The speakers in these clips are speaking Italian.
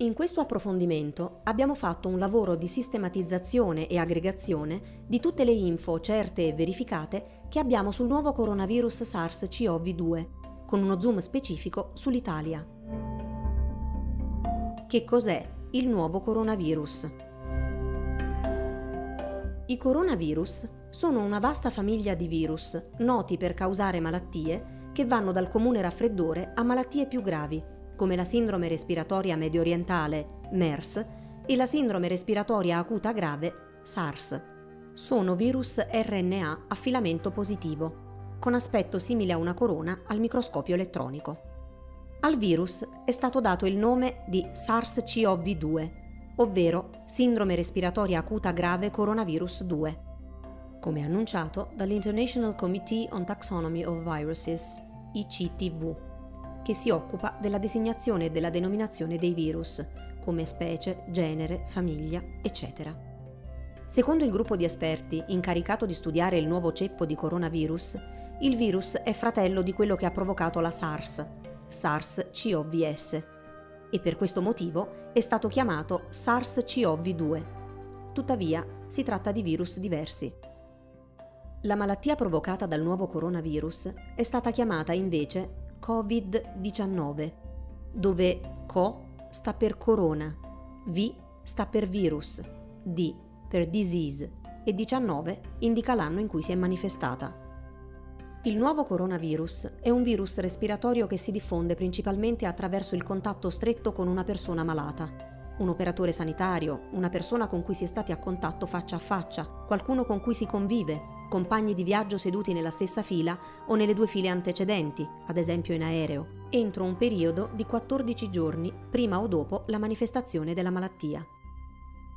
In questo approfondimento abbiamo fatto un lavoro di sistematizzazione e aggregazione di tutte le info certe e verificate che abbiamo sul nuovo coronavirus SARS-CoV-2, con uno zoom specifico sull'Italia. Che cos'è il nuovo coronavirus? I coronavirus sono una vasta famiglia di virus noti per causare malattie che vanno dal comune raffreddore a malattie più gravi come la sindrome respiratoria medio orientale, MERS, e la sindrome respiratoria acuta grave, SARS. Sono virus RNA a filamento positivo, con aspetto simile a una corona al microscopio elettronico. Al virus è stato dato il nome di SARS-CoV-2, ovvero sindrome respiratoria acuta grave coronavirus 2, come annunciato dall'International Committee on Taxonomy of Viruses, ICTV che si occupa della designazione e della denominazione dei virus, come specie, genere, famiglia, eccetera. Secondo il gruppo di esperti incaricato di studiare il nuovo ceppo di coronavirus, il virus è fratello di quello che ha provocato la SARS, SARS-CoV-S, e per questo motivo è stato chiamato SARS-CoV-2. Tuttavia, si tratta di virus diversi. La malattia provocata dal nuovo coronavirus è stata chiamata invece Covid-19, dove CO sta per corona, V sta per virus, D per disease e 19 indica l'anno in cui si è manifestata. Il nuovo coronavirus è un virus respiratorio che si diffonde principalmente attraverso il contatto stretto con una persona malata. Un operatore sanitario, una persona con cui si è stati a contatto faccia a faccia, qualcuno con cui si convive, compagni di viaggio seduti nella stessa fila o nelle due file antecedenti, ad esempio in aereo, entro un periodo di 14 giorni prima o dopo la manifestazione della malattia.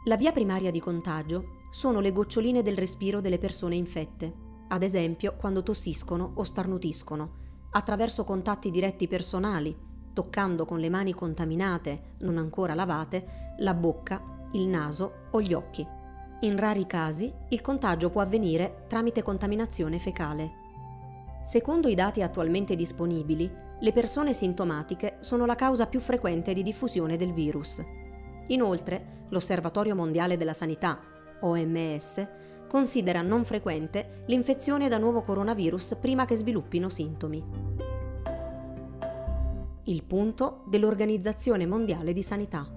La via primaria di contagio sono le goccioline del respiro delle persone infette, ad esempio quando tossiscono o starnutiscono, attraverso contatti diretti personali, toccando con le mani contaminate, non ancora lavate, la bocca, il naso o gli occhi. In rari casi il contagio può avvenire tramite contaminazione fecale. Secondo i dati attualmente disponibili, le persone sintomatiche sono la causa più frequente di diffusione del virus. Inoltre, l'Osservatorio Mondiale della Sanità, OMS, considera non frequente l'infezione da nuovo coronavirus prima che sviluppino sintomi. Il punto dell'Organizzazione Mondiale di Sanità.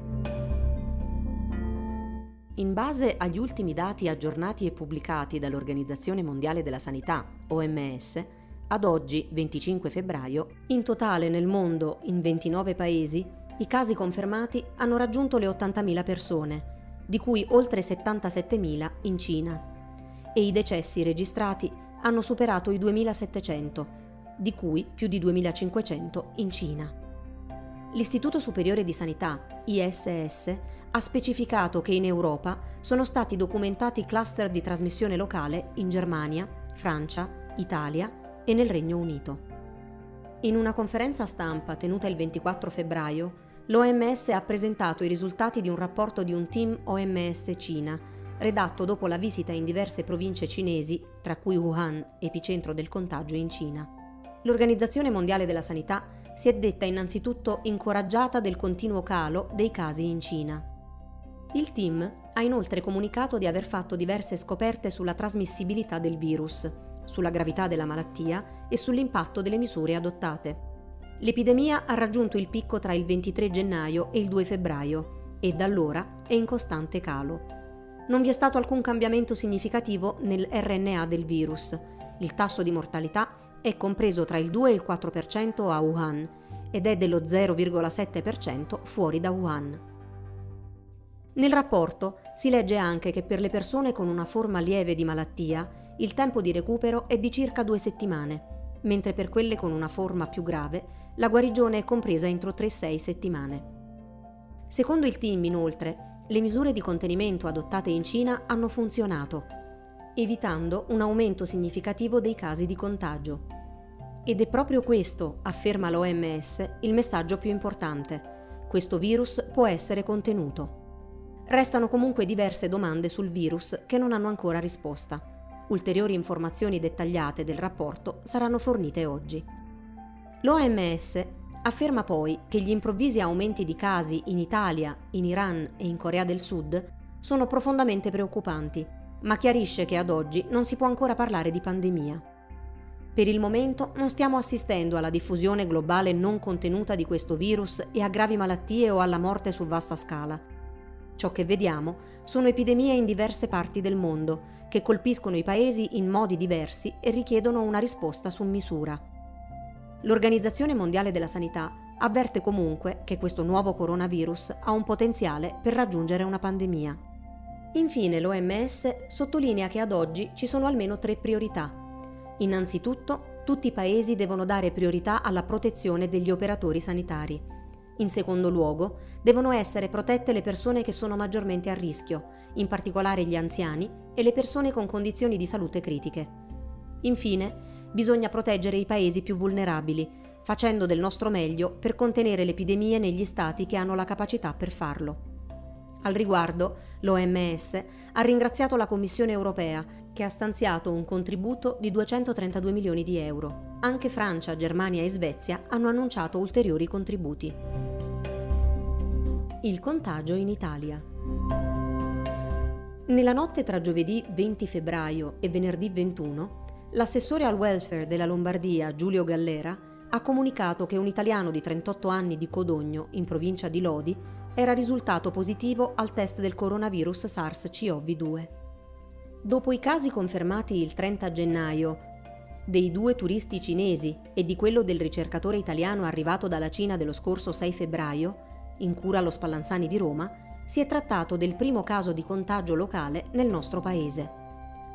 In base agli ultimi dati aggiornati e pubblicati dall'Organizzazione Mondiale della Sanità, OMS, ad oggi, 25 febbraio, in totale nel mondo, in 29 paesi, i casi confermati hanno raggiunto le 80.000 persone, di cui oltre 77.000 in Cina, e i decessi registrati hanno superato i 2.700, di cui più di 2.500 in Cina. L'Istituto Superiore di Sanità, ISS, ha specificato che in Europa sono stati documentati cluster di trasmissione locale in Germania, Francia, Italia e nel Regno Unito. In una conferenza stampa tenuta il 24 febbraio, l'OMS ha presentato i risultati di un rapporto di un team OMS Cina, redatto dopo la visita in diverse province cinesi, tra cui Wuhan, epicentro del contagio in Cina. L'Organizzazione Mondiale della Sanità si è detta innanzitutto incoraggiata del continuo calo dei casi in Cina. Il team ha inoltre comunicato di aver fatto diverse scoperte sulla trasmissibilità del virus, sulla gravità della malattia e sull'impatto delle misure adottate. L'epidemia ha raggiunto il picco tra il 23 gennaio e il 2 febbraio e da allora è in costante calo. Non vi è stato alcun cambiamento significativo nel RNA del virus. Il tasso di mortalità è compreso tra il 2 e il 4% a Wuhan ed è dello 0,7% fuori da Wuhan. Nel rapporto si legge anche che per le persone con una forma lieve di malattia il tempo di recupero è di circa due settimane, mentre per quelle con una forma più grave la guarigione è compresa entro 3-6 settimane. Secondo il team, inoltre, le misure di contenimento adottate in Cina hanno funzionato, evitando un aumento significativo dei casi di contagio. Ed è proprio questo, afferma l'OMS, il messaggio più importante. Questo virus può essere contenuto. Restano comunque diverse domande sul virus che non hanno ancora risposta. Ulteriori informazioni dettagliate del rapporto saranno fornite oggi. L'OMS Afferma poi che gli improvvisi aumenti di casi in Italia, in Iran e in Corea del Sud sono profondamente preoccupanti, ma chiarisce che ad oggi non si può ancora parlare di pandemia. Per il momento non stiamo assistendo alla diffusione globale non contenuta di questo virus e a gravi malattie o alla morte su vasta scala. Ciò che vediamo sono epidemie in diverse parti del mondo, che colpiscono i paesi in modi diversi e richiedono una risposta su misura. L'Organizzazione Mondiale della Sanità avverte comunque che questo nuovo coronavirus ha un potenziale per raggiungere una pandemia. Infine l'OMS sottolinea che ad oggi ci sono almeno tre priorità Innanzitutto, tutti i paesi devono dare priorità alla protezione degli operatori sanitari. In secondo luogo, devono essere protette le persone che sono maggiormente a rischio, in particolare gli anziani e le persone con condizioni di salute critiche. Infine, bisogna proteggere i paesi più vulnerabili, facendo del nostro meglio per contenere le epidemie negli stati che hanno la capacità per farlo. Al riguardo, l'OMS ha ringraziato la Commissione europea che ha stanziato un contributo di 232 milioni di euro. Anche Francia, Germania e Svezia hanno annunciato ulteriori contributi. Il contagio in Italia. Nella notte tra giovedì 20 febbraio e venerdì 21, l'assessore al welfare della Lombardia, Giulio Gallera, ha comunicato che un italiano di 38 anni di Codogno, in provincia di Lodi, era risultato positivo al test del coronavirus SARS-CoV-2. Dopo i casi confermati il 30 gennaio dei due turisti cinesi e di quello del ricercatore italiano arrivato dalla Cina dello scorso 6 febbraio, in cura allo Spallanzani di Roma, si è trattato del primo caso di contagio locale nel nostro paese.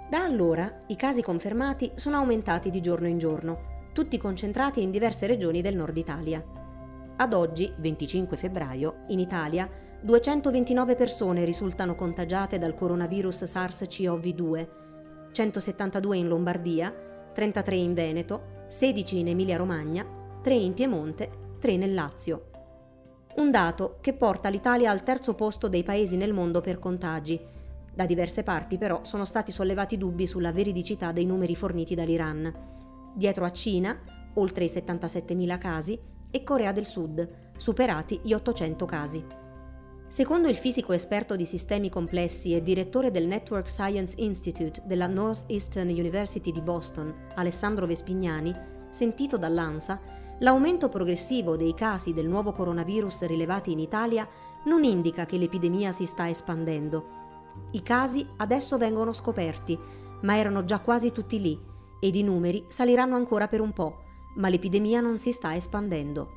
Da allora i casi confermati sono aumentati di giorno in giorno, tutti concentrati in diverse regioni del nord Italia. Ad oggi, 25 febbraio, in Italia 229 persone risultano contagiate dal coronavirus SARS-CoV-2, 172 in Lombardia, 33 in Veneto, 16 in Emilia-Romagna, 3 in Piemonte, 3 nel Lazio. Un dato che porta l'Italia al terzo posto dei paesi nel mondo per contagi. Da diverse parti però sono stati sollevati dubbi sulla veridicità dei numeri forniti dall'Iran. Dietro a Cina, oltre i 77.000 casi, e Corea del Sud, superati gli 800 casi. Secondo il fisico esperto di sistemi complessi e direttore del Network Science Institute della Northeastern University di Boston, Alessandro Vespignani, sentito dall'ANSA, l'aumento progressivo dei casi del nuovo coronavirus rilevati in Italia non indica che l'epidemia si sta espandendo. I casi adesso vengono scoperti, ma erano già quasi tutti lì ed i numeri saliranno ancora per un po', ma l'epidemia non si sta espandendo.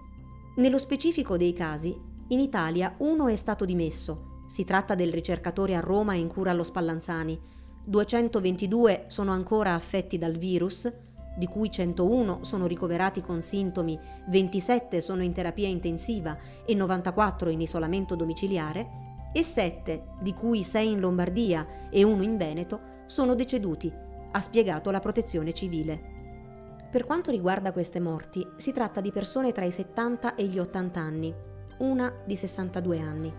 Nello specifico dei casi, in Italia uno è stato dimesso. Si tratta del ricercatore a Roma in cura allo Spallanzani. 222 sono ancora affetti dal virus, di cui 101 sono ricoverati con sintomi, 27 sono in terapia intensiva e 94 in isolamento domiciliare, e 7, di cui 6 in Lombardia e 1 in Veneto, sono deceduti, ha spiegato la protezione civile. Per quanto riguarda queste morti, si tratta di persone tra i 70 e gli 80 anni, una di 62 anni,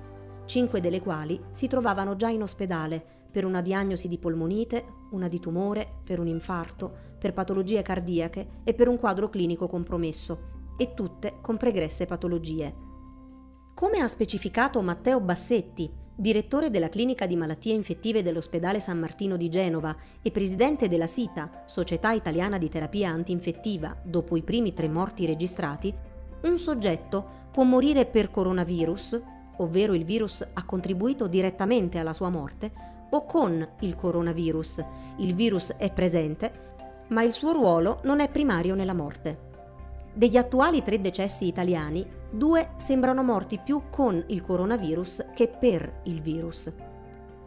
cinque delle quali si trovavano già in ospedale per una diagnosi di polmonite, una di tumore, per un infarto, per patologie cardiache e per un quadro clinico compromesso, e tutte con pregresse patologie. Come ha specificato Matteo Bassetti, direttore della clinica di malattie infettive dell'ospedale San Martino di Genova e presidente della SITA, Società Italiana di Terapia Antinfettiva, dopo i primi tre morti registrati, un soggetto può morire per coronavirus, ovvero il virus ha contribuito direttamente alla sua morte, o con il coronavirus. Il virus è presente, ma il suo ruolo non è primario nella morte. Degli attuali tre decessi italiani, due sembrano morti più con il coronavirus che per il virus.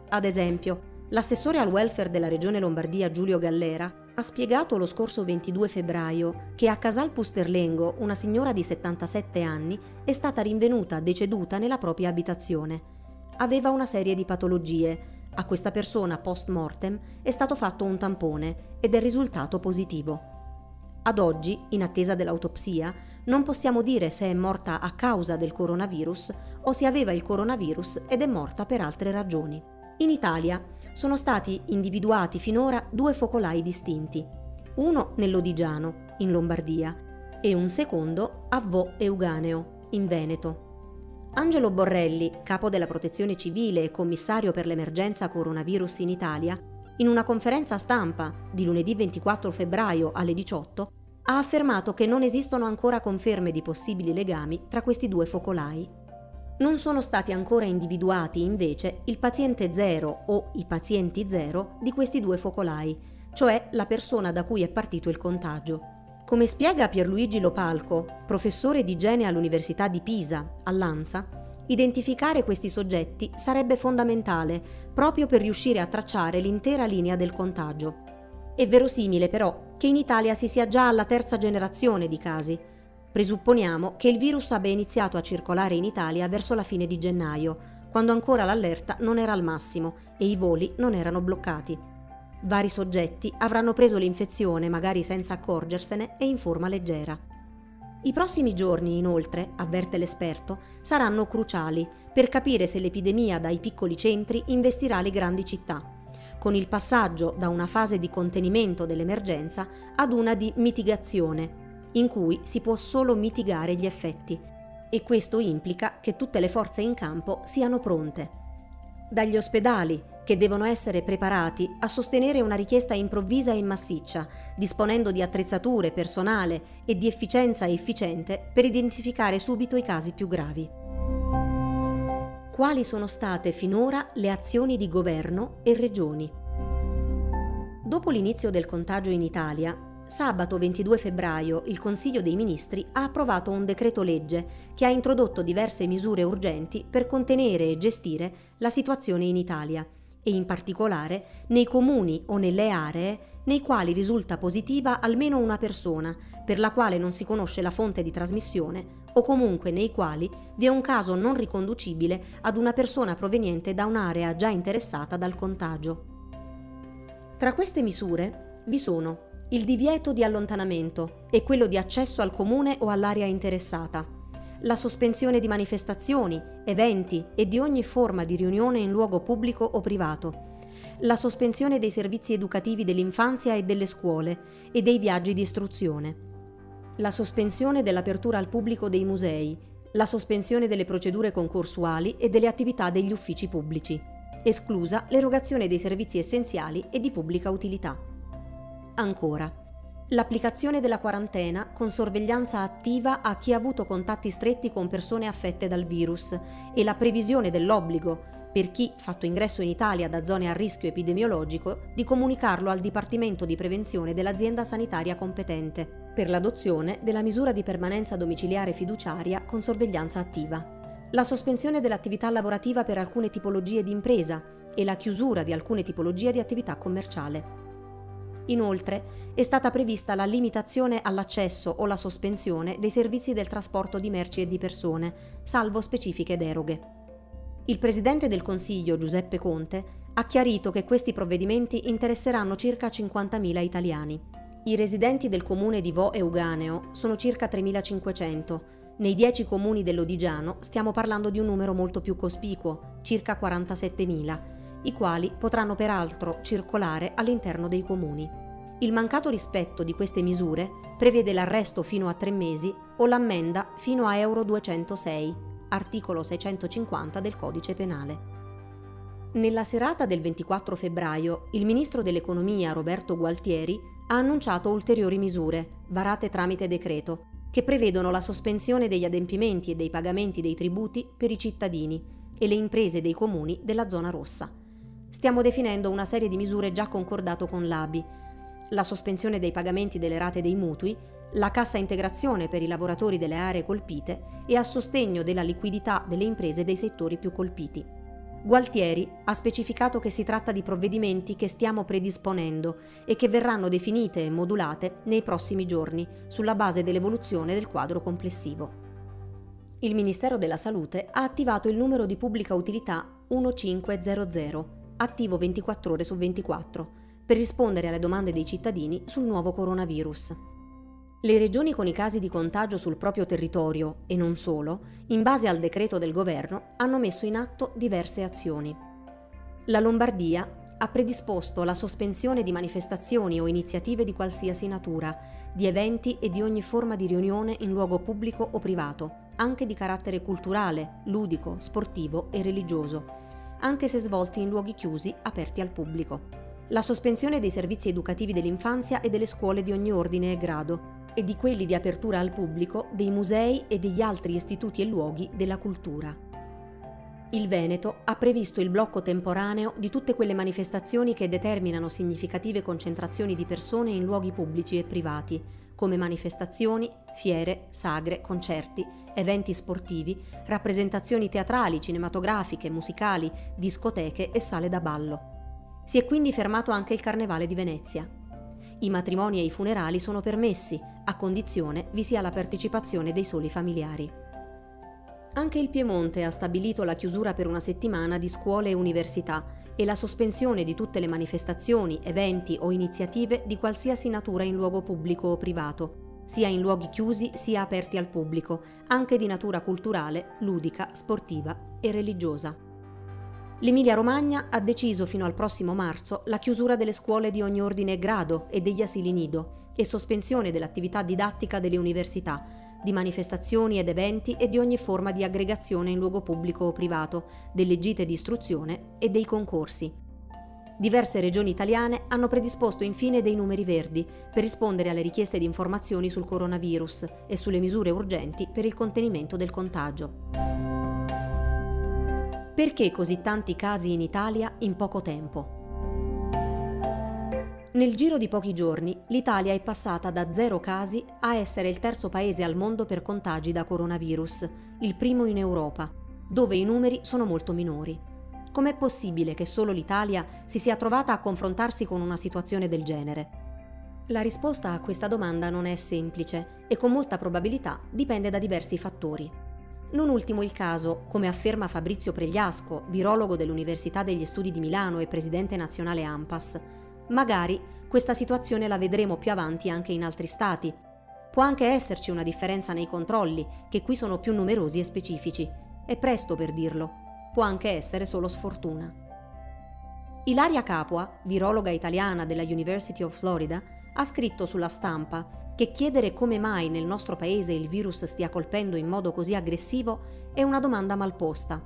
Ad esempio, l'assessore al welfare della regione Lombardia Giulio Gallera ha spiegato lo scorso 22 febbraio che a Casal Pusterlengo una signora di 77 anni è stata rinvenuta deceduta nella propria abitazione. Aveva una serie di patologie. A questa persona post mortem è stato fatto un tampone ed è risultato positivo. Ad oggi, in attesa dell'autopsia, non possiamo dire se è morta a causa del coronavirus o se aveva il coronavirus ed è morta per altre ragioni. In Italia sono stati individuati finora due focolai distinti, uno nell'Odigiano, in Lombardia, e un secondo a Vo Euganeo, in Veneto. Angelo Borrelli, capo della Protezione Civile e commissario per l'emergenza coronavirus in Italia, in una conferenza stampa di lunedì 24 febbraio alle 18, ha affermato che non esistono ancora conferme di possibili legami tra questi due focolai. Non sono stati ancora individuati invece il paziente zero o i pazienti zero di questi due focolai, cioè la persona da cui è partito il contagio. Come spiega Pierluigi Lopalco, professore di igiene all'Università di Pisa, all'ANSA, identificare questi soggetti sarebbe fondamentale proprio per riuscire a tracciare l'intera linea del contagio. È verosimile però che in Italia si sia già alla terza generazione di casi. Presupponiamo che il virus abbia iniziato a circolare in Italia verso la fine di gennaio, quando ancora l'allerta non era al massimo e i voli non erano bloccati. Vari soggetti avranno preso l'infezione magari senza accorgersene e in forma leggera. I prossimi giorni, inoltre, avverte l'esperto, saranno cruciali per capire se l'epidemia dai piccoli centri investirà le grandi città con il passaggio da una fase di contenimento dell'emergenza ad una di mitigazione, in cui si può solo mitigare gli effetti, e questo implica che tutte le forze in campo siano pronte. Dagli ospedali, che devono essere preparati a sostenere una richiesta improvvisa e massiccia, disponendo di attrezzature, personale e di efficienza efficiente per identificare subito i casi più gravi quali sono state finora le azioni di governo e regioni. Dopo l'inizio del contagio in Italia, sabato 22 febbraio il Consiglio dei Ministri ha approvato un decreto legge che ha introdotto diverse misure urgenti per contenere e gestire la situazione in Italia e in particolare nei comuni o nelle aree nei quali risulta positiva almeno una persona per la quale non si conosce la fonte di trasmissione o comunque nei quali vi è un caso non riconducibile ad una persona proveniente da un'area già interessata dal contagio. Tra queste misure vi sono il divieto di allontanamento e quello di accesso al comune o all'area interessata, la sospensione di manifestazioni, eventi e di ogni forma di riunione in luogo pubblico o privato, la sospensione dei servizi educativi dell'infanzia e delle scuole e dei viaggi di istruzione, la sospensione dell'apertura al pubblico dei musei, la sospensione delle procedure concorsuali e delle attività degli uffici pubblici, esclusa l'erogazione dei servizi essenziali e di pubblica utilità. Ancora, l'applicazione della quarantena con sorveglianza attiva a chi ha avuto contatti stretti con persone affette dal virus e la previsione dell'obbligo per chi, fatto ingresso in Italia da zone a rischio epidemiologico, di comunicarlo al Dipartimento di Prevenzione dell'azienda sanitaria competente per l'adozione della misura di permanenza domiciliare fiduciaria con sorveglianza attiva. La sospensione dell'attività lavorativa per alcune tipologie di impresa e la chiusura di alcune tipologie di attività commerciale. Inoltre è stata prevista la limitazione all'accesso o la sospensione dei servizi del trasporto di merci e di persone, salvo specifiche deroghe. Il Presidente del Consiglio, Giuseppe Conte, ha chiarito che questi provvedimenti interesseranno circa 50.000 italiani. I residenti del comune di Vo Euganeo sono circa 3.500. Nei 10 comuni dell'Odigiano stiamo parlando di un numero molto più cospicuo, circa 47.000, i quali potranno peraltro circolare all'interno dei comuni. Il mancato rispetto di queste misure prevede l'arresto fino a tre mesi o l'ammenda fino a Euro 206 articolo 650 del Codice Penale. Nella serata del 24 febbraio, il ministro dell'Economia Roberto Gualtieri ha annunciato ulteriori misure, varate tramite decreto, che prevedono la sospensione degli adempimenti e dei pagamenti dei tributi per i cittadini e le imprese dei comuni della zona rossa. Stiamo definendo una serie di misure già concordato con l'ABI, la sospensione dei pagamenti delle rate dei mutui la cassa integrazione per i lavoratori delle aree colpite e a sostegno della liquidità delle imprese dei settori più colpiti. Gualtieri ha specificato che si tratta di provvedimenti che stiamo predisponendo e che verranno definite e modulate nei prossimi giorni sulla base dell'evoluzione del quadro complessivo. Il Ministero della Salute ha attivato il numero di pubblica utilità 1500, attivo 24 ore su 24, per rispondere alle domande dei cittadini sul nuovo coronavirus. Le regioni con i casi di contagio sul proprio territorio, e non solo, in base al decreto del governo, hanno messo in atto diverse azioni. La Lombardia ha predisposto la sospensione di manifestazioni o iniziative di qualsiasi natura, di eventi e di ogni forma di riunione in luogo pubblico o privato, anche di carattere culturale, ludico, sportivo e religioso, anche se svolti in luoghi chiusi aperti al pubblico. La sospensione dei servizi educativi dell'infanzia e delle scuole di ogni ordine e grado e di quelli di apertura al pubblico dei musei e degli altri istituti e luoghi della cultura. Il Veneto ha previsto il blocco temporaneo di tutte quelle manifestazioni che determinano significative concentrazioni di persone in luoghi pubblici e privati, come manifestazioni, fiere, sagre, concerti, eventi sportivi, rappresentazioni teatrali, cinematografiche, musicali, discoteche e sale da ballo. Si è quindi fermato anche il Carnevale di Venezia. I matrimoni e i funerali sono permessi, a condizione vi sia la partecipazione dei soli familiari. Anche il Piemonte ha stabilito la chiusura per una settimana di scuole e università e la sospensione di tutte le manifestazioni, eventi o iniziative di qualsiasi natura in luogo pubblico o privato, sia in luoghi chiusi sia aperti al pubblico, anche di natura culturale, ludica, sportiva e religiosa. L'Emilia-Romagna ha deciso fino al prossimo marzo la chiusura delle scuole di ogni ordine e grado e degli asili nido e sospensione dell'attività didattica delle università, di manifestazioni ed eventi e di ogni forma di aggregazione in luogo pubblico o privato, delle gite di istruzione e dei concorsi. Diverse regioni italiane hanno predisposto infine dei numeri verdi per rispondere alle richieste di informazioni sul coronavirus e sulle misure urgenti per il contenimento del contagio. Perché così tanti casi in Italia in poco tempo? Nel giro di pochi giorni l'Italia è passata da zero casi a essere il terzo paese al mondo per contagi da coronavirus, il primo in Europa, dove i numeri sono molto minori. Com'è possibile che solo l'Italia si sia trovata a confrontarsi con una situazione del genere? La risposta a questa domanda non è semplice e con molta probabilità dipende da diversi fattori. Non ultimo il caso, come afferma Fabrizio Pregliasco, virologo dell'Università degli Studi di Milano e presidente nazionale AMPAS, Magari questa situazione la vedremo più avanti anche in altri stati. Può anche esserci una differenza nei controlli, che qui sono più numerosi e specifici. È presto per dirlo. Può anche essere solo sfortuna. Ilaria Capua, virologa italiana della University of Florida, ha scritto sulla stampa che chiedere come mai nel nostro paese il virus stia colpendo in modo così aggressivo è una domanda mal posta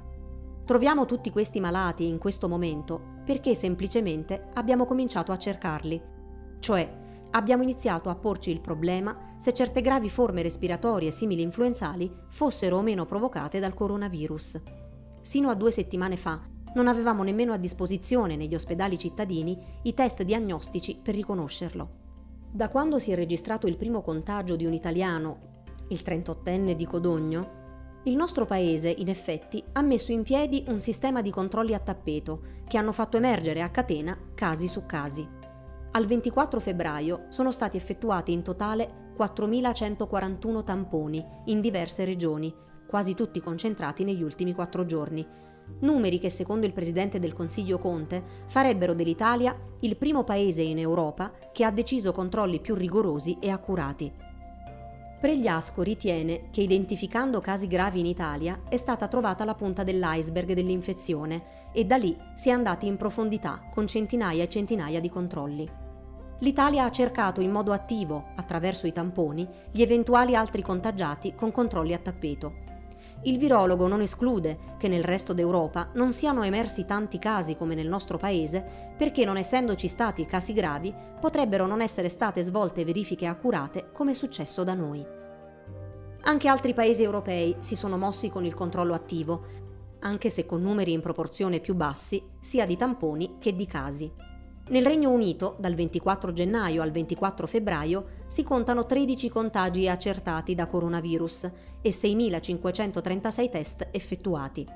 Troviamo tutti questi malati in questo momento perché semplicemente abbiamo cominciato a cercarli. Cioè, abbiamo iniziato a porci il problema se certe gravi forme respiratorie simili influenzali fossero o meno provocate dal coronavirus. Sino a due settimane fa non avevamo nemmeno a disposizione negli ospedali cittadini i test diagnostici per riconoscerlo. Da quando si è registrato il primo contagio di un italiano, il 38enne di Codogno, il nostro paese, in effetti, ha messo in piedi un sistema di controlli a tappeto che hanno fatto emergere a catena casi su casi. Al 24 febbraio sono stati effettuati in totale 4.141 tamponi in diverse regioni, quasi tutti concentrati negli ultimi quattro giorni. Numeri che, secondo il Presidente del Consiglio Conte, farebbero dell'Italia il primo paese in Europa che ha deciso controlli più rigorosi e accurati. Pregliasco ritiene che identificando casi gravi in Italia è stata trovata la punta dell'iceberg dell'infezione e da lì si è andati in profondità con centinaia e centinaia di controlli. L'Italia ha cercato in modo attivo, attraverso i tamponi, gli eventuali altri contagiati con controlli a tappeto. Il virologo non esclude che nel resto d'Europa non siano emersi tanti casi come nel nostro paese perché non essendoci stati casi gravi potrebbero non essere state svolte verifiche accurate come è successo da noi. Anche altri paesi europei si sono mossi con il controllo attivo, anche se con numeri in proporzione più bassi sia di tamponi che di casi. Nel Regno Unito, dal 24 gennaio al 24 febbraio, si contano 13 contagi accertati da coronavirus e 6.536 test effettuati.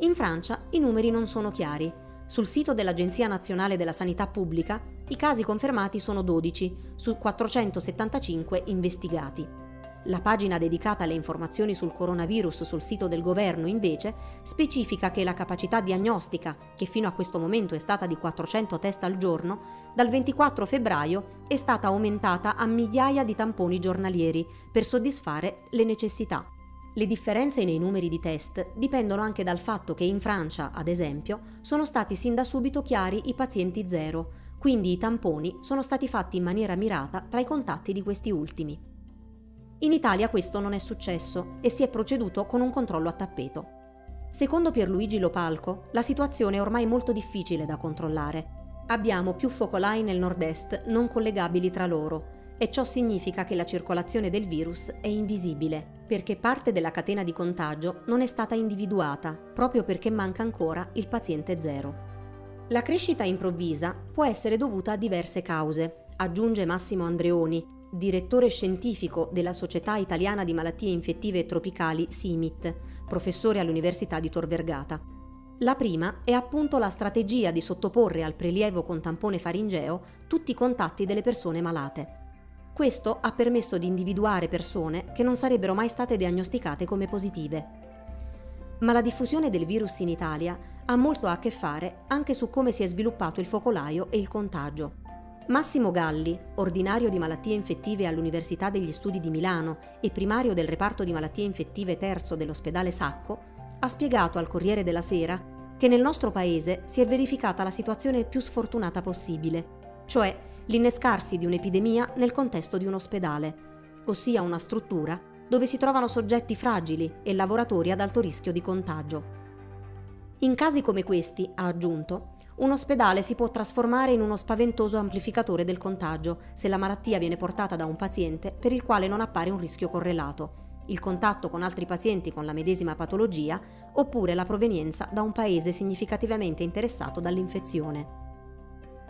In Francia i numeri non sono chiari. Sul sito dell'Agenzia nazionale della sanità pubblica i casi confermati sono 12 su 475 investigati. La pagina dedicata alle informazioni sul coronavirus sul sito del governo, invece, specifica che la capacità diagnostica, che fino a questo momento è stata di 400 test al giorno, dal 24 febbraio è stata aumentata a migliaia di tamponi giornalieri per soddisfare le necessità. Le differenze nei numeri di test dipendono anche dal fatto che in Francia, ad esempio, sono stati sin da subito chiari i pazienti zero, quindi i tamponi sono stati fatti in maniera mirata tra i contatti di questi ultimi. In Italia questo non è successo e si è proceduto con un controllo a tappeto. Secondo Pierluigi Lopalco, la situazione è ormai molto difficile da controllare. Abbiamo più focolai nel nord-est non collegabili tra loro e ciò significa che la circolazione del virus è invisibile, perché parte della catena di contagio non è stata individuata, proprio perché manca ancora il paziente zero. La crescita improvvisa può essere dovuta a diverse cause, aggiunge Massimo Andreoni, direttore scientifico della Società Italiana di Malattie Infettive Tropicali SIMIT, professore all'Università di Tor Vergata. La prima è appunto la strategia di sottoporre al prelievo con tampone faringeo tutti i contatti delle persone malate. Questo ha permesso di individuare persone che non sarebbero mai state diagnosticate come positive. Ma la diffusione del virus in Italia ha molto a che fare anche su come si è sviluppato il focolaio e il contagio. Massimo Galli, ordinario di malattie infettive all'Università degli Studi di Milano e primario del reparto di malattie infettive terzo dell'ospedale Sacco, ha spiegato al Corriere della Sera che nel nostro paese si è verificata la situazione più sfortunata possibile, cioè l'innescarsi di un'epidemia nel contesto di un ospedale, ossia una struttura dove si trovano soggetti fragili e lavoratori ad alto rischio di contagio. In casi come questi, ha aggiunto, un ospedale si può trasformare in uno spaventoso amplificatore del contagio se la malattia viene portata da un paziente per il quale non appare un rischio correlato, il contatto con altri pazienti con la medesima patologia oppure la provenienza da un paese significativamente interessato dall'infezione.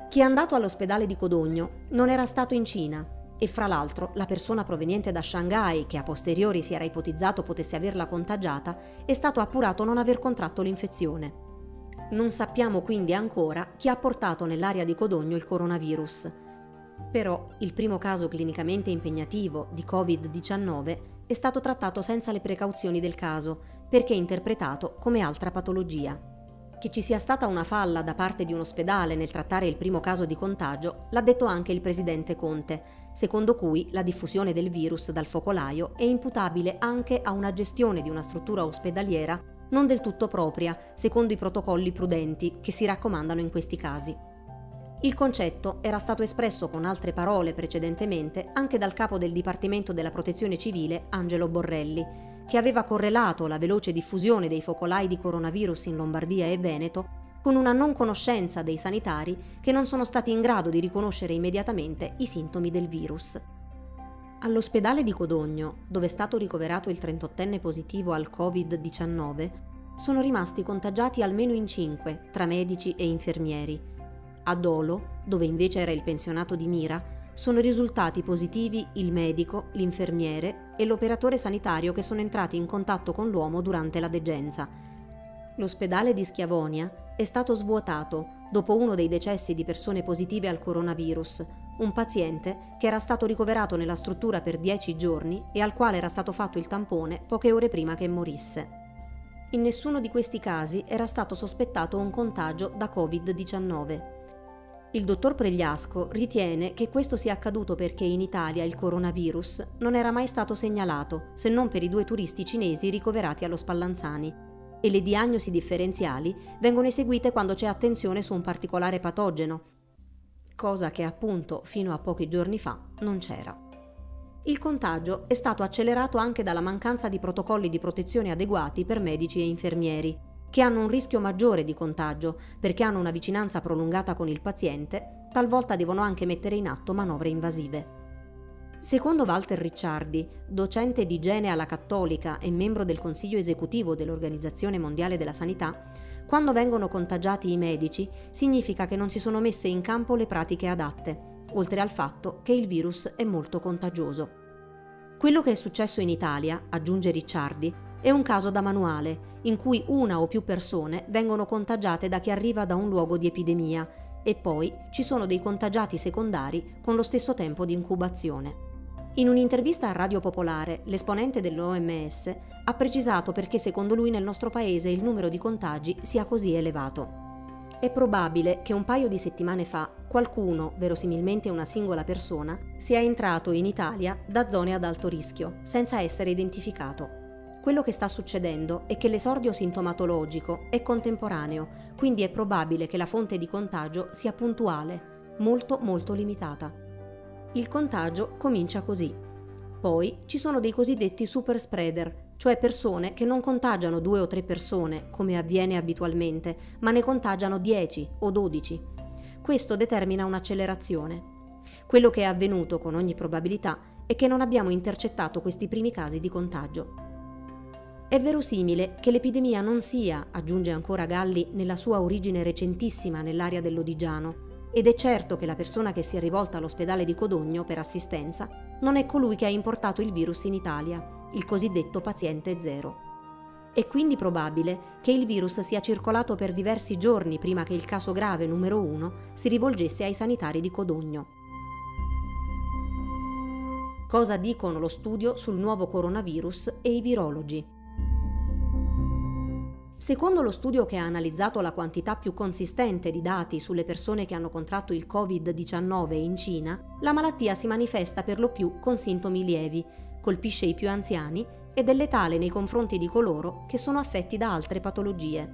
Chi è andato all'ospedale di Codogno non era stato in Cina, e fra l'altro la persona proveniente da Shanghai, che a posteriori si era ipotizzato potesse averla contagiata, è stato appurato non aver contratto l'infezione. Non sappiamo quindi ancora chi ha portato nell'area di Codogno il coronavirus. Però il primo caso clinicamente impegnativo di Covid-19 è stato trattato senza le precauzioni del caso, perché interpretato come altra patologia. Che ci sia stata una falla da parte di un ospedale nel trattare il primo caso di contagio l'ha detto anche il presidente Conte, secondo cui la diffusione del virus dal focolaio è imputabile anche a una gestione di una struttura ospedaliera non del tutto propria, secondo i protocolli prudenti che si raccomandano in questi casi. Il concetto era stato espresso con altre parole precedentemente anche dal capo del Dipartimento della Protezione Civile, Angelo Borrelli, che aveva correlato la veloce diffusione dei focolai di coronavirus in Lombardia e Veneto con una non conoscenza dei sanitari che non sono stati in grado di riconoscere immediatamente i sintomi del virus. All'ospedale di Codogno, dove è stato ricoverato il 38enne positivo al Covid-19, sono rimasti contagiati almeno in 5 tra medici e infermieri. A Dolo, dove invece era il pensionato di Mira, sono risultati positivi il medico, l'infermiere e l'operatore sanitario che sono entrati in contatto con l'uomo durante la degenza. L'ospedale di Schiavonia è stato svuotato dopo uno dei decessi di persone positive al coronavirus, un paziente che era stato ricoverato nella struttura per 10 giorni e al quale era stato fatto il tampone poche ore prima che morisse. In nessuno di questi casi era stato sospettato un contagio da Covid-19. Il dottor Pregliasco ritiene che questo sia accaduto perché in Italia il coronavirus non era mai stato segnalato, se non per i due turisti cinesi ricoverati allo Spallanzani, e le diagnosi differenziali vengono eseguite quando c'è attenzione su un particolare patogeno, cosa che appunto fino a pochi giorni fa non c'era. Il contagio è stato accelerato anche dalla mancanza di protocolli di protezione adeguati per medici e infermieri, che hanno un rischio maggiore di contagio perché hanno una vicinanza prolungata con il paziente, talvolta devono anche mettere in atto manovre invasive. Secondo Walter Ricciardi, docente di igiene alla Cattolica e membro del Consiglio esecutivo dell'Organizzazione Mondiale della Sanità, quando vengono contagiati i medici significa che non si sono messe in campo le pratiche adatte, oltre al fatto che il virus è molto contagioso. Quello che è successo in Italia, aggiunge Ricciardi, è un caso da manuale, in cui una o più persone vengono contagiate da chi arriva da un luogo di epidemia e poi ci sono dei contagiati secondari con lo stesso tempo di incubazione. In un'intervista a Radio Popolare, l'esponente dell'OMS ha precisato perché secondo lui nel nostro paese il numero di contagi sia così elevato. È probabile che un paio di settimane fa qualcuno, verosimilmente una singola persona, sia entrato in Italia da zone ad alto rischio, senza essere identificato Quello che sta succedendo è che l'esordio sintomatologico è contemporaneo, quindi è probabile che la fonte di contagio sia puntuale, molto molto limitata. Il contagio comincia così. Poi ci sono dei cosiddetti super spreader, cioè persone che non contagiano due o tre persone, come avviene abitualmente, ma ne contagiano 10 o 12. Questo determina un'accelerazione. Quello che è avvenuto con ogni probabilità è che non abbiamo intercettato questi primi casi di contagio. È verosimile che l'epidemia non sia, aggiunge ancora Galli, nella sua origine recentissima nell'area dell'Odigiano, ed è certo che la persona che si è rivolta all'ospedale di Codogno per assistenza non è colui che ha importato il virus in Italia, il cosiddetto paziente zero. È quindi probabile che il virus sia circolato per diversi giorni prima che il caso grave numero 1 si rivolgesse ai sanitari di Codogno. Cosa dicono lo studio sul nuovo coronavirus e i virologi? Secondo lo studio che ha analizzato la quantità più consistente di dati sulle persone che hanno contratto il Covid-19 in Cina, la malattia si manifesta per lo più con sintomi lievi, colpisce i più anziani ed è letale nei confronti di coloro che sono affetti da altre patologie.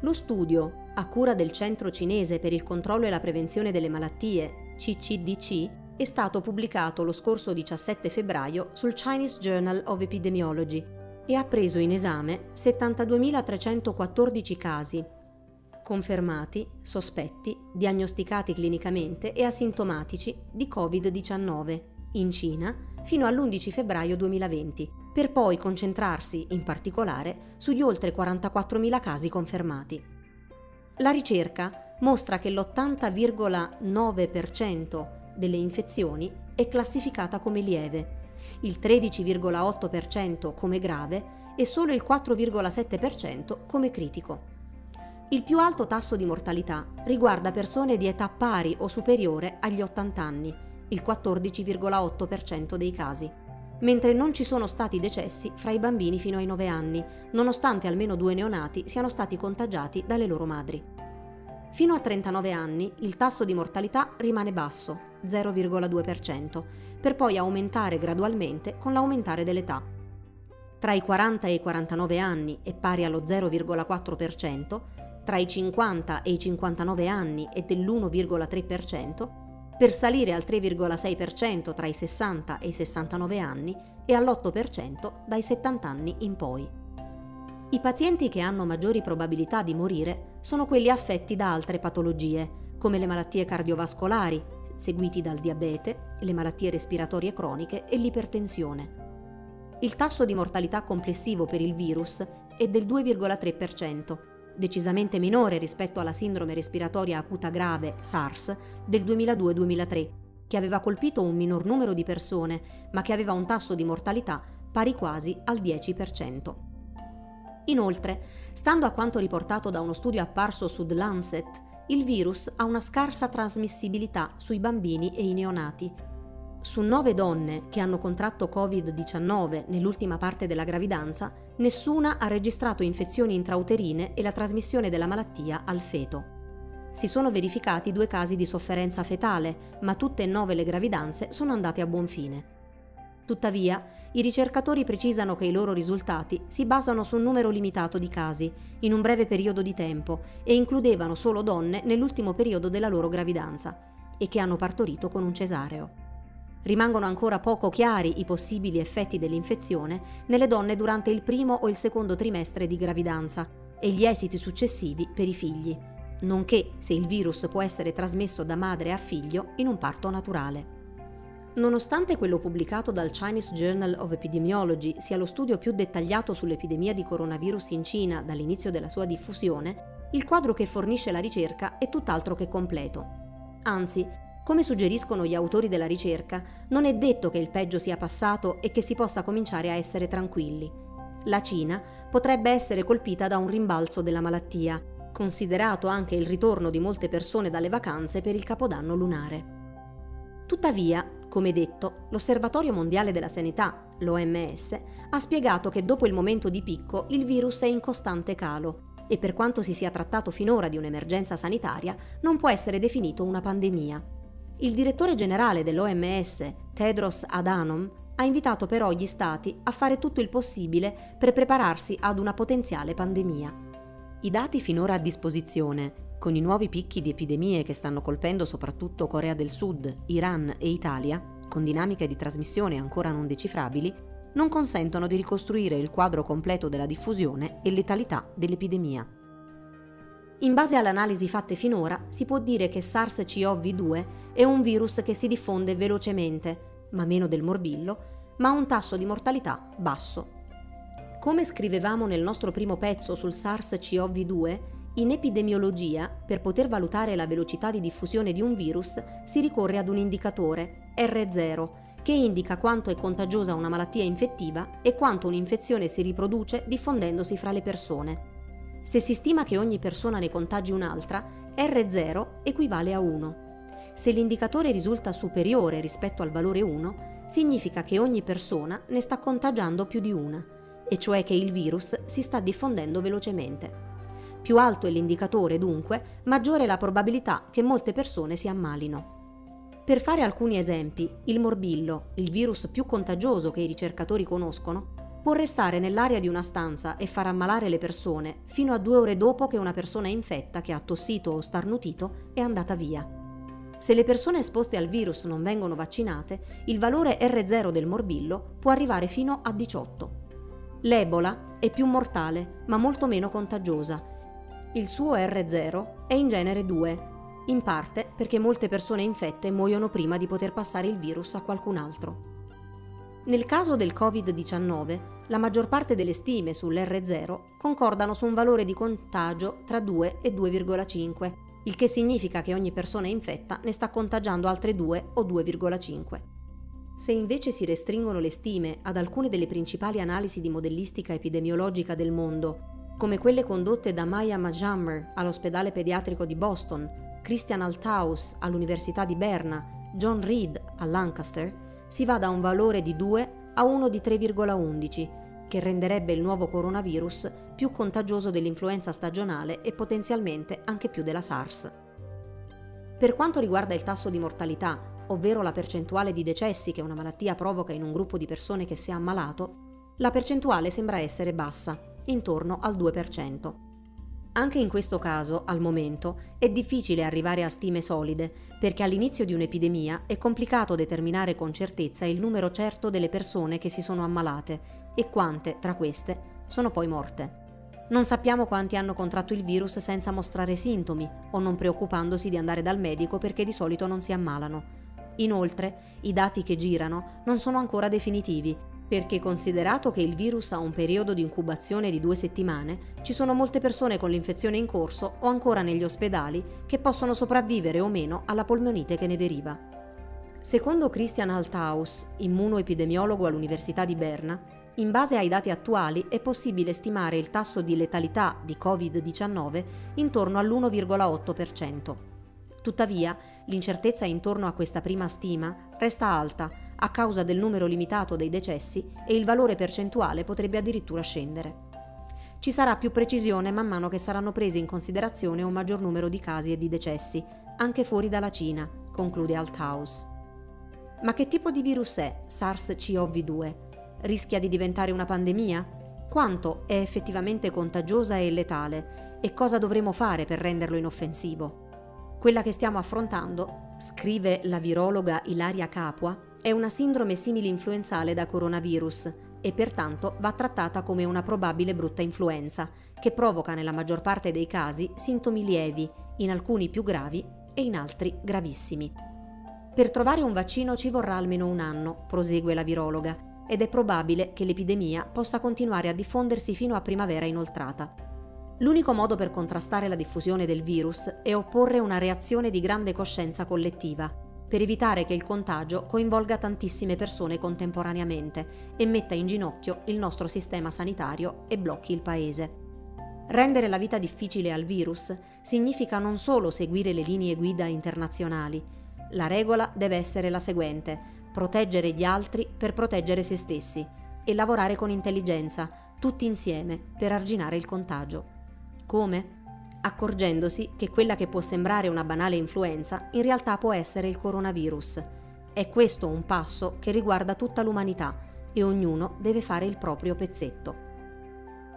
Lo studio, a cura del Centro cinese per il controllo e la prevenzione delle malattie, CCDC, è stato pubblicato lo scorso 17 febbraio sul Chinese Journal of Epidemiology e ha preso in esame 72.314 casi confermati, sospetti, diagnosticati clinicamente e asintomatici di Covid-19 in Cina fino all'11 febbraio 2020, per poi concentrarsi in particolare sugli oltre 44.000 casi confermati. La ricerca mostra che l'80,9% delle infezioni è classificata come lieve, il 13,8% come grave e solo il 4,7% come critico. Il più alto tasso di mortalità riguarda persone di età pari o superiore agli 80 anni, il 14,8% dei casi, mentre non ci sono stati decessi fra i bambini fino ai 9 anni, nonostante almeno due neonati siano stati contagiati dalle loro madri. Fino a 39 anni il tasso di mortalità rimane basso, 0,2%, per poi aumentare gradualmente con l'aumentare dell'età. Tra i 40 e i 49 anni è pari allo 0,4%, tra i 50 e i 59 anni è dell'1,3%, per salire al 3,6% tra i 60 e i 69 anni e all'8% dai 70 anni in poi. I pazienti che hanno maggiori probabilità di morire sono quelli affetti da altre patologie, come le malattie cardiovascolari, seguiti dal diabete, le malattie respiratorie croniche e l'ipertensione. Il tasso di mortalità complessivo per il virus è del 2,3%, decisamente minore rispetto alla sindrome respiratoria acuta grave SARS del 2002-2003, che aveva colpito un minor numero di persone, ma che aveva un tasso di mortalità pari quasi al 10%. Inoltre, stando a quanto riportato da uno studio apparso su The Lancet, il virus ha una scarsa trasmissibilità sui bambini e i neonati, su nove donne che hanno contratto Covid-19 nell'ultima parte della gravidanza, nessuna ha registrato infezioni intrauterine e la trasmissione della malattia al feto. Si sono verificati due casi di sofferenza fetale, ma tutte e nove le gravidanze sono andate a buon fine. Tuttavia, i ricercatori precisano che i loro risultati si basano su un numero limitato di casi, in un breve periodo di tempo, e includevano solo donne nell'ultimo periodo della loro gravidanza, e che hanno partorito con un cesareo. Rimangono ancora poco chiari i possibili effetti dell'infezione nelle donne durante il primo o il secondo trimestre di gravidanza e gli esiti successivi per i figli, nonché se il virus può essere trasmesso da madre a figlio in un parto naturale. Nonostante quello pubblicato dal Chinese Journal of Epidemiology sia lo studio più dettagliato sull'epidemia di coronavirus in Cina dall'inizio della sua diffusione, il quadro che fornisce la ricerca è tutt'altro che completo. Anzi, come suggeriscono gli autori della ricerca, non è detto che il peggio sia passato e che si possa cominciare a essere tranquilli. La Cina potrebbe essere colpita da un rimbalzo della malattia, considerato anche il ritorno di molte persone dalle vacanze per il capodanno lunare. Tuttavia, come detto, l'Osservatorio Mondiale della Sanità, l'OMS, ha spiegato che dopo il momento di picco il virus è in costante calo e per quanto si sia trattato finora di un'emergenza sanitaria, non può essere definito una pandemia. Il direttore generale dell'OMS, Tedros Adhanom, ha invitato però gli stati a fare tutto il possibile per prepararsi ad una potenziale pandemia. I dati finora a disposizione, con i nuovi picchi di epidemie che stanno colpendo soprattutto Corea del Sud, Iran e Italia, con dinamiche di trasmissione ancora non decifrabili, non consentono di ricostruire il quadro completo della diffusione e letalità dell'epidemia. In base alle analisi fatte finora, si può dire che SARS-CoV-2 è un virus che si diffonde velocemente, ma meno del morbillo, ma ha un tasso di mortalità basso. Come scrivevamo nel nostro primo pezzo sul SARS-CoV-2, in epidemiologia, per poter valutare la velocità di diffusione di un virus, si ricorre ad un indicatore, R0, che indica quanto è contagiosa una malattia infettiva e quanto un'infezione si riproduce diffondendosi fra le persone. Se si stima che ogni persona ne contagi un'altra, R0 equivale a 1. Se l'indicatore risulta superiore rispetto al valore 1, significa che ogni persona ne sta contagiando più di una, e cioè che il virus si sta diffondendo velocemente. Più alto è l'indicatore, dunque, maggiore è la probabilità che molte persone si ammalino. Per fare alcuni esempi, il morbillo, il virus più contagioso che i ricercatori conoscono, può restare nell'aria di una stanza e far ammalare le persone fino a due ore dopo che una persona infetta che ha tossito o starnutito è andata via. Se le persone esposte al virus non vengono vaccinate, il valore R0 del morbillo può arrivare fino a 18. L'Ebola è più mortale, ma molto meno contagiosa. Il suo R0 è in genere 2, in parte perché molte persone infette muoiono prima di poter passare il virus a qualcun altro. Nel caso del Covid-19, la maggior parte delle stime sull'R0 concordano su un valore di contagio tra 2 e 2,5, il che significa che ogni persona infetta ne sta contagiando altre 2 o 2,5. Se invece si restringono le stime ad alcune delle principali analisi di modellistica epidemiologica del mondo, come quelle condotte da Maya Majammer all'ospedale pediatrico di Boston, Christian Althaus all'Università di Berna, John Reed a Lancaster, si va da un valore di 2 a uno di 3,11, che renderebbe il nuovo coronavirus più contagioso dell'influenza stagionale e potenzialmente anche più della SARS. Per quanto riguarda il tasso di mortalità, ovvero la percentuale di decessi che una malattia provoca in un gruppo di persone che si è ammalato, la percentuale sembra essere bassa, intorno al 2%. Anche in questo caso, al momento, è difficile arrivare a stime solide, perché all'inizio di un'epidemia è complicato determinare con certezza il numero certo delle persone che si sono ammalate e quante, tra queste, sono poi morte. Non sappiamo quanti hanno contratto il virus senza mostrare sintomi o non preoccupandosi di andare dal medico perché di solito non si ammalano. Inoltre, i dati che girano non sono ancora definitivi perché considerato che il virus ha un periodo di incubazione di due settimane, ci sono molte persone con l'infezione in corso o ancora negli ospedali che possono sopravvivere o meno alla polmonite che ne deriva. Secondo Christian Althaus, immunoepidemiologo all'Università di Berna, in base ai dati attuali è possibile stimare il tasso di letalità di Covid-19 intorno all'1,8%. Tuttavia, l'incertezza intorno a questa prima stima resta alta a causa del numero limitato dei decessi e il valore percentuale potrebbe addirittura scendere. Ci sarà più precisione man mano che saranno presi in considerazione un maggior numero di casi e di decessi, anche fuori dalla Cina, conclude Althaus. Ma che tipo di virus è SARS-CoV-2? Rischia di diventare una pandemia? Quanto è effettivamente contagiosa e letale? E cosa dovremo fare per renderlo inoffensivo? Quella che stiamo affrontando, scrive la virologa Ilaria Capua, è una sindrome simili-influenzale da coronavirus e pertanto va trattata come una probabile brutta influenza, che provoca nella maggior parte dei casi sintomi lievi, in alcuni più gravi e in altri gravissimi. Per trovare un vaccino ci vorrà almeno un anno, prosegue la virologa, ed è probabile che l'epidemia possa continuare a diffondersi fino a primavera inoltrata. L'unico modo per contrastare la diffusione del virus è opporre una reazione di grande coscienza collettiva, per evitare che il contagio coinvolga tantissime persone contemporaneamente e metta in ginocchio il nostro sistema sanitario e blocchi il paese. Rendere la vita difficile al virus significa non solo seguire le linee guida internazionali. La regola deve essere la seguente, proteggere gli altri per proteggere se stessi e lavorare con intelligenza, tutti insieme, per arginare il contagio. Come? Accorgendosi che quella che può sembrare una banale influenza in realtà può essere il coronavirus. È questo un passo che riguarda tutta l'umanità e ognuno deve fare il proprio pezzetto.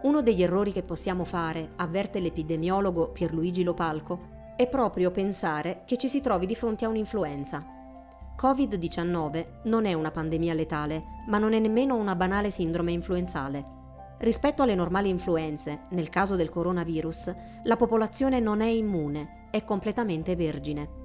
Uno degli errori che possiamo fare, avverte l'epidemiologo Pierluigi Lopalco, è proprio pensare che ci si trovi di fronte a un'influenza. Covid-19 non è una pandemia letale, ma non è nemmeno una banale sindrome influenzale. Rispetto alle normali influenze, nel caso del coronavirus, la popolazione non è immune, è completamente vergine.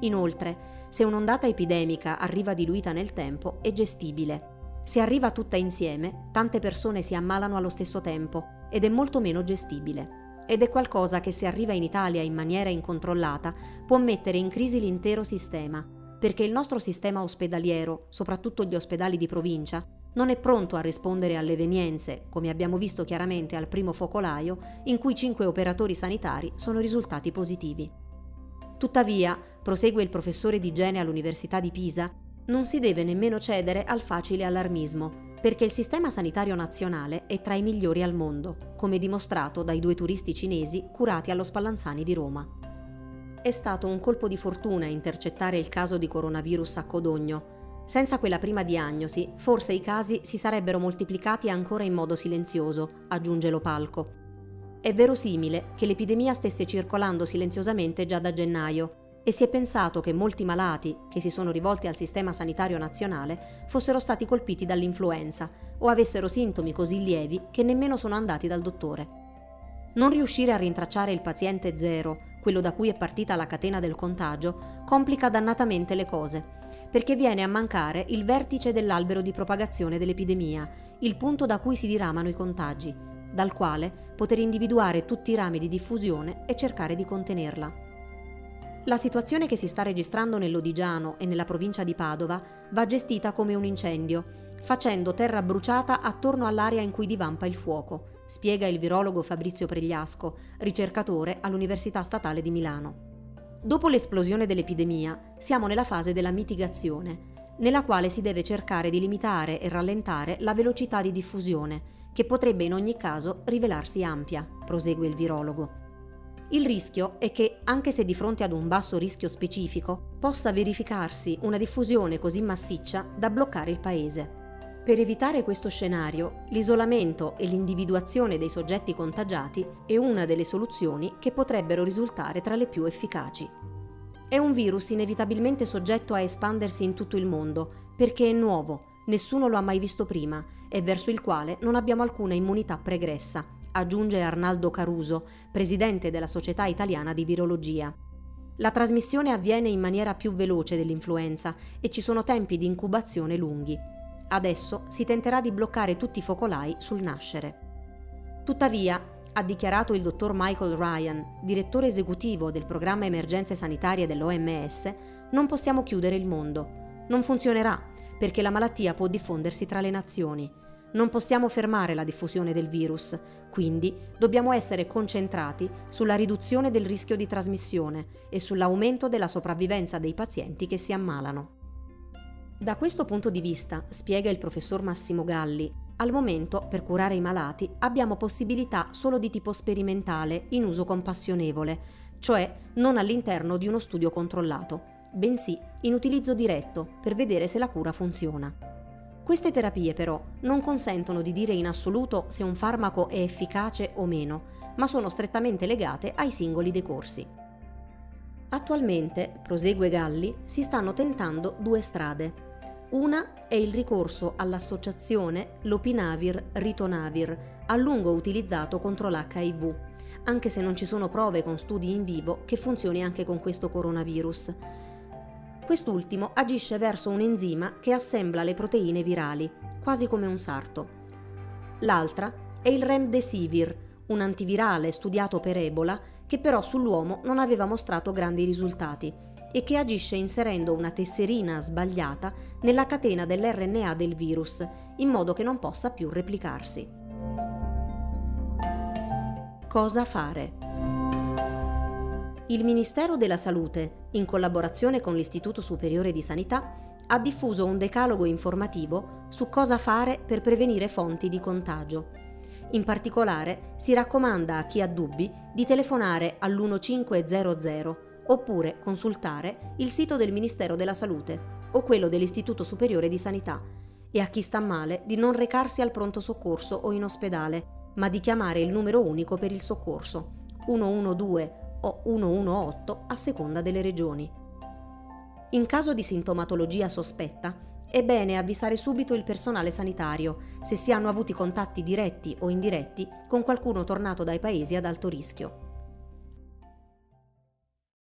Inoltre, se un'ondata epidemica arriva diluita nel tempo, è gestibile. Se arriva tutta insieme, tante persone si ammalano allo stesso tempo ed è molto meno gestibile. Ed è qualcosa che se arriva in Italia in maniera incontrollata può mettere in crisi l'intero sistema, perché il nostro sistema ospedaliero, soprattutto gli ospedali di provincia, non è pronto a rispondere alle evenienze, come abbiamo visto chiaramente al primo focolaio, in cui cinque operatori sanitari sono risultati positivi. Tuttavia, prosegue il professore di igiene all'Università di Pisa, non si deve nemmeno cedere al facile allarmismo, perché il sistema sanitario nazionale è tra i migliori al mondo, come dimostrato dai due turisti cinesi curati allo Spallanzani di Roma. È stato un colpo di fortuna intercettare il caso di coronavirus a Codogno. Senza quella prima diagnosi, forse i casi si sarebbero moltiplicati ancora in modo silenzioso, aggiunge Lopalco. È verosimile che l'epidemia stesse circolando silenziosamente già da gennaio e si è pensato che molti malati che si sono rivolti al sistema sanitario nazionale fossero stati colpiti dall'influenza o avessero sintomi così lievi che nemmeno sono andati dal dottore. Non riuscire a rintracciare il paziente zero, quello da cui è partita la catena del contagio, complica dannatamente le cose, perché viene a mancare il vertice dell'albero di propagazione dell'epidemia, il punto da cui si diramano i contagi, dal quale poter individuare tutti i rami di diffusione e cercare di contenerla. La situazione che si sta registrando nell'Odigiano e nella provincia di Padova va gestita come un incendio, facendo terra bruciata attorno all'area in cui divampa il fuoco, spiega il virologo Fabrizio Pregliasco, ricercatore all'Università Statale di Milano. Dopo l'esplosione dell'epidemia siamo nella fase della mitigazione, nella quale si deve cercare di limitare e rallentare la velocità di diffusione, che potrebbe in ogni caso rivelarsi ampia, prosegue il virologo. Il rischio è che, anche se di fronte ad un basso rischio specifico, possa verificarsi una diffusione così massiccia da bloccare il paese. Per evitare questo scenario, l'isolamento e l'individuazione dei soggetti contagiati è una delle soluzioni che potrebbero risultare tra le più efficaci. È un virus inevitabilmente soggetto a espandersi in tutto il mondo perché è nuovo nessuno lo ha mai visto prima e verso il quale non abbiamo alcuna immunità pregressa, aggiunge Arnaldo Caruso, presidente della Società Italiana di Virologia. La trasmissione avviene in maniera più veloce dell'influenza e ci sono tempi di incubazione lunghi. Adesso si tenterà di bloccare tutti i focolai sul nascere. Tuttavia, ha dichiarato il dottor Michael Ryan, direttore esecutivo del programma emergenze sanitarie dell'OMS, non possiamo chiudere il mondo. Non funzionerà perché la malattia può diffondersi tra le nazioni. Non possiamo fermare la diffusione del virus, quindi dobbiamo essere concentrati sulla riduzione del rischio di trasmissione e sull'aumento della sopravvivenza dei pazienti che si ammalano. Da questo punto di vista, spiega il professor Massimo Galli, al momento per curare i malati abbiamo possibilità solo di tipo sperimentale in uso compassionevole, cioè non all'interno di uno studio controllato bensì in utilizzo diretto per vedere se la cura funziona. Queste terapie però non consentono di dire in assoluto se un farmaco è efficace o meno, ma sono strettamente legate ai singoli decorsi. Attualmente, prosegue Galli, si stanno tentando due strade. Una è il ricorso all'associazione Lopinavir-Ritonavir, a lungo utilizzato contro l'HIV, anche se non ci sono prove con studi in vivo che funzioni anche con questo coronavirus, Quest'ultimo agisce verso un enzima che assembla le proteine virali, quasi come un sarto. L'altra è il Remdesivir, un antivirale studiato per Ebola che però sull'uomo non aveva mostrato grandi risultati e che agisce inserendo una tesserina sbagliata nella catena dell'RNA del virus, in modo che non possa più replicarsi. Cosa fare? il Ministero della Salute, in collaborazione con l'Istituto Superiore di Sanità, ha diffuso un decalogo informativo su cosa fare per prevenire fonti di contagio. In particolare si raccomanda a chi ha dubbi di telefonare all'1500 oppure consultare il sito del Ministero della Salute o quello dell'Istituto Superiore di Sanità e a chi sta male di non recarsi al pronto soccorso o in ospedale, ma di chiamare il numero unico per il soccorso 112 o 118 a seconda delle regioni. In caso di sintomatologia sospetta, è bene avvisare subito il personale sanitario se si hanno avuti contatti diretti o indiretti con qualcuno tornato dai paesi ad alto rischio.